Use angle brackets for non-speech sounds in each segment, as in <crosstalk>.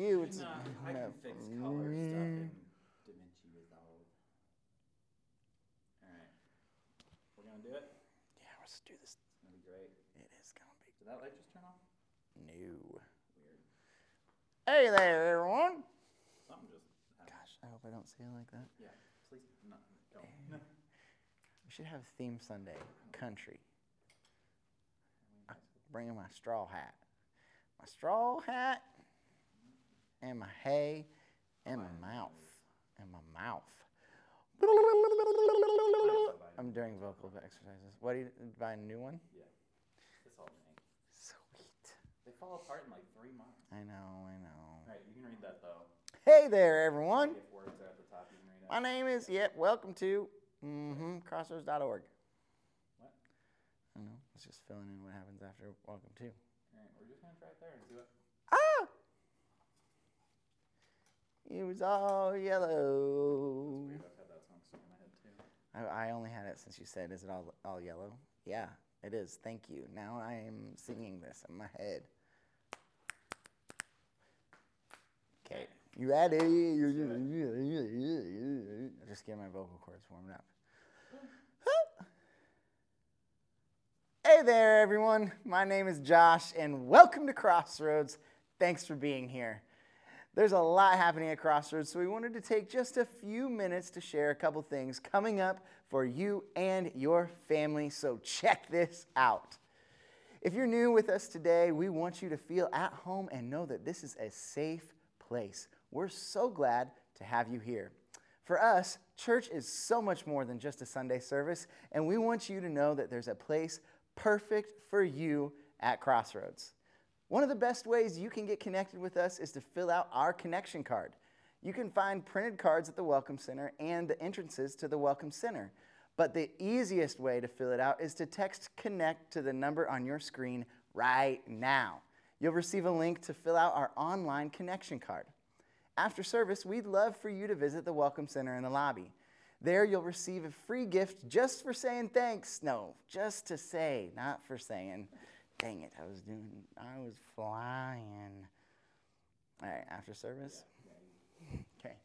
you. It's Nah, I no, can fix color stuff mm. in DaVinci Resolve. Alright. We're gonna do it? Yeah, let's do this. It's gonna be great. It is gonna be Did that light just turn off? new. Weird. Hey there, everyone. Something just happened. Gosh, I hope I don't say it like that. Yeah, please, no, don't. No. Eh. We should have theme Sunday, country. Bringing my straw hat, my straw hat, and my hay, and my mouth, and my mouth. I'm doing vocal exercises. What do you buy a new one? Yeah. It's all me. Sweet. They fall apart in like three months. I know, I know. Alright, you can read that though. Hey there, everyone. If words are at the top, you can read. My name is, yep, welcome to mm-hmm, crossroads.org. What? I don't know. It's just filling in what happens after welcome to. Alright, we're just gonna try it there and see what. Ah! It was all yellow. Weird, I've had that song stuck in my head too. I, I only had it since you said, is it all, all yellow? Yeah, it is. Thank you. Now I am singing this in my head. Okay, you ready? Just get my vocal cords warmed up. <gasps> Hey there, everyone. My name is Josh, and welcome to Crossroads. Thanks for being here. There's a lot happening at Crossroads, so we wanted to take just a few minutes to share a couple things coming up for you and your family. So check this out. If you're new with us today, we want you to feel at home and know that this is a safe place. We're so glad to have you here. For us, church is so much more than just a Sunday service, and we want you to know that there's a place perfect for you at Crossroads. One of the best ways you can get connected with us is to fill out our connection card. You can find printed cards at the Welcome Center and the entrances to the Welcome Center. But the easiest way to fill it out is to text connect to the number on your screen right now. You'll receive a link to fill out our online connection card. After service, we'd love for you to visit the Welcome Center in the lobby. There, you'll receive a free gift just for saying thanks. No, just to say, not for saying. Dang it, I was doing, I was flying. All right, after service? Okay.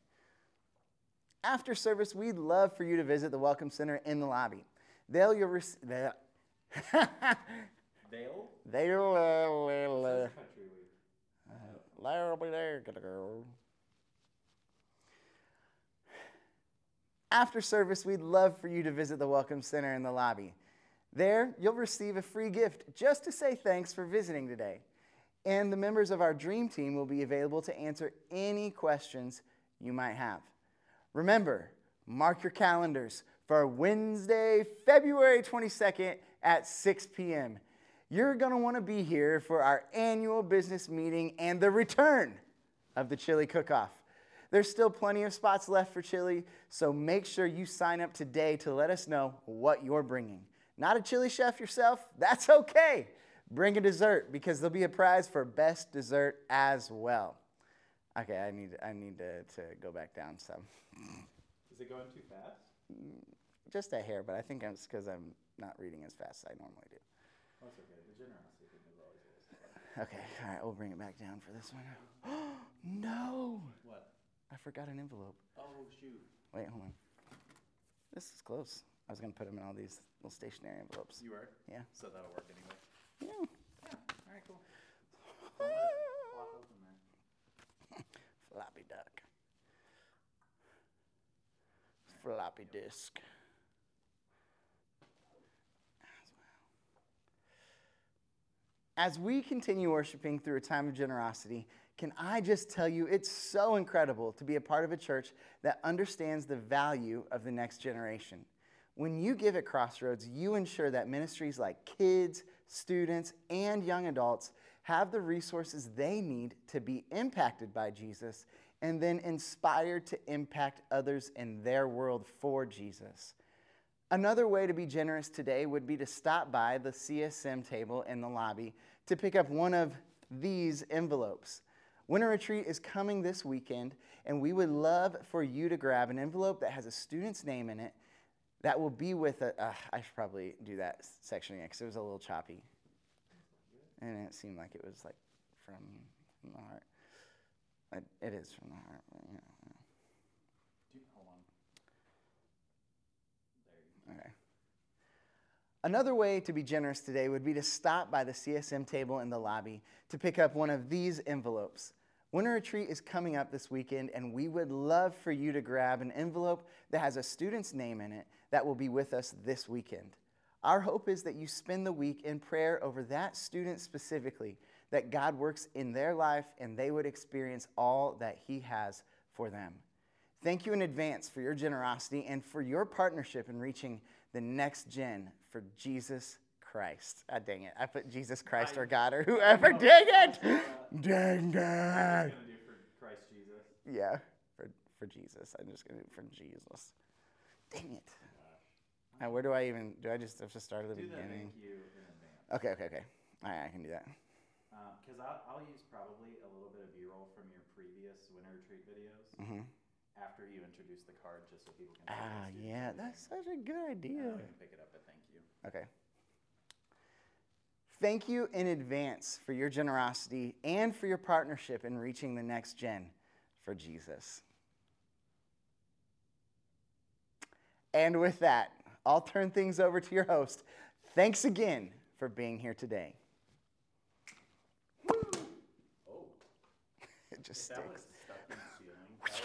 After service, we'd love for you to visit the Welcome Center in the lobby. There you'll receive, Dale? there, Country week. There'll uh, be there, gotta go. After service, we'd love for you to visit the Welcome Center in the lobby. There, you'll receive a free gift just to say thanks for visiting today. And the members of our dream team will be available to answer any questions you might have. Remember, mark your calendars for Wednesday, February 22nd at 6 p.m. You're going to want to be here for our annual business meeting and the return of the chili cook off. There's still plenty of spots left for chili, so make sure you sign up today to let us know what you're bringing. Not a chili chef yourself? That's okay. Bring a dessert because there'll be a prize for best dessert as well. Okay, I need I need to, to go back down some. Is it going too fast? Just a hair, but I think it's because I'm not reading as fast as I normally do. Oh, okay. The generosity thing Okay, all right, we'll bring it back down for this one. <gasps> no! What? I forgot an envelope. Oh, shoot. Wait, hold on. This is close. I was gonna put them in all these little stationery envelopes. You were? Yeah. So that'll work anyway. Yeah. Yeah. Alright, cool. <laughs> Don't let it flop open there. Floppy duck. Floppy disk. As we continue worshiping through a time of generosity, can I just tell you it's so incredible to be a part of a church that understands the value of the next generation. When you give at Crossroads, you ensure that ministries like kids, students, and young adults have the resources they need to be impacted by Jesus and then inspired to impact others in their world for Jesus. Another way to be generous today would be to stop by the CSM table in the lobby to pick up one of these envelopes. Winter Retreat is coming this weekend, and we would love for you to grab an envelope that has a student's name in it that will be with a. Uh, I should probably do that section again because it was a little choppy. And it seemed like it was like from, from the heart. It is from the heart. but, you know, Do, hold on. There you go. Okay. Another way to be generous today would be to stop by the CSM table in the lobby to pick up one of these envelopes. Winter Retreat is coming up this weekend, and we would love for you to grab an envelope that has a student's name in it that will be with us this weekend. Our hope is that you spend the week in prayer over that student specifically, that God works in their life and they would experience all that He has for them. Thank you in advance for your generosity and for your partnership in reaching the next gen for Jesus Christ. Ah, dang it. I put Jesus Christ or God or whoever. Dang it. Dang it. gonna do for Christ Jesus? Yeah, for, for Jesus. I'm just going to do it for Jesus. Dang it. Uh, where do I even, do I just have to start at the Do beginning? thank you in advance. Okay, okay, okay. All right, I can do that. Because I'll, I'll use probably a little bit of B-roll from your previous winter retreat videos hmm after you introduce the card, just so people can. Ah, yeah, that's such a good Uh, idea. can pick it up at thank you. Okay. Thank you in advance for your generosity and for your partnership in reaching the next gen for Jesus. And with that, I'll turn things over to your host. Thanks again for being here today. Oh, <laughs> It just if that was sticks.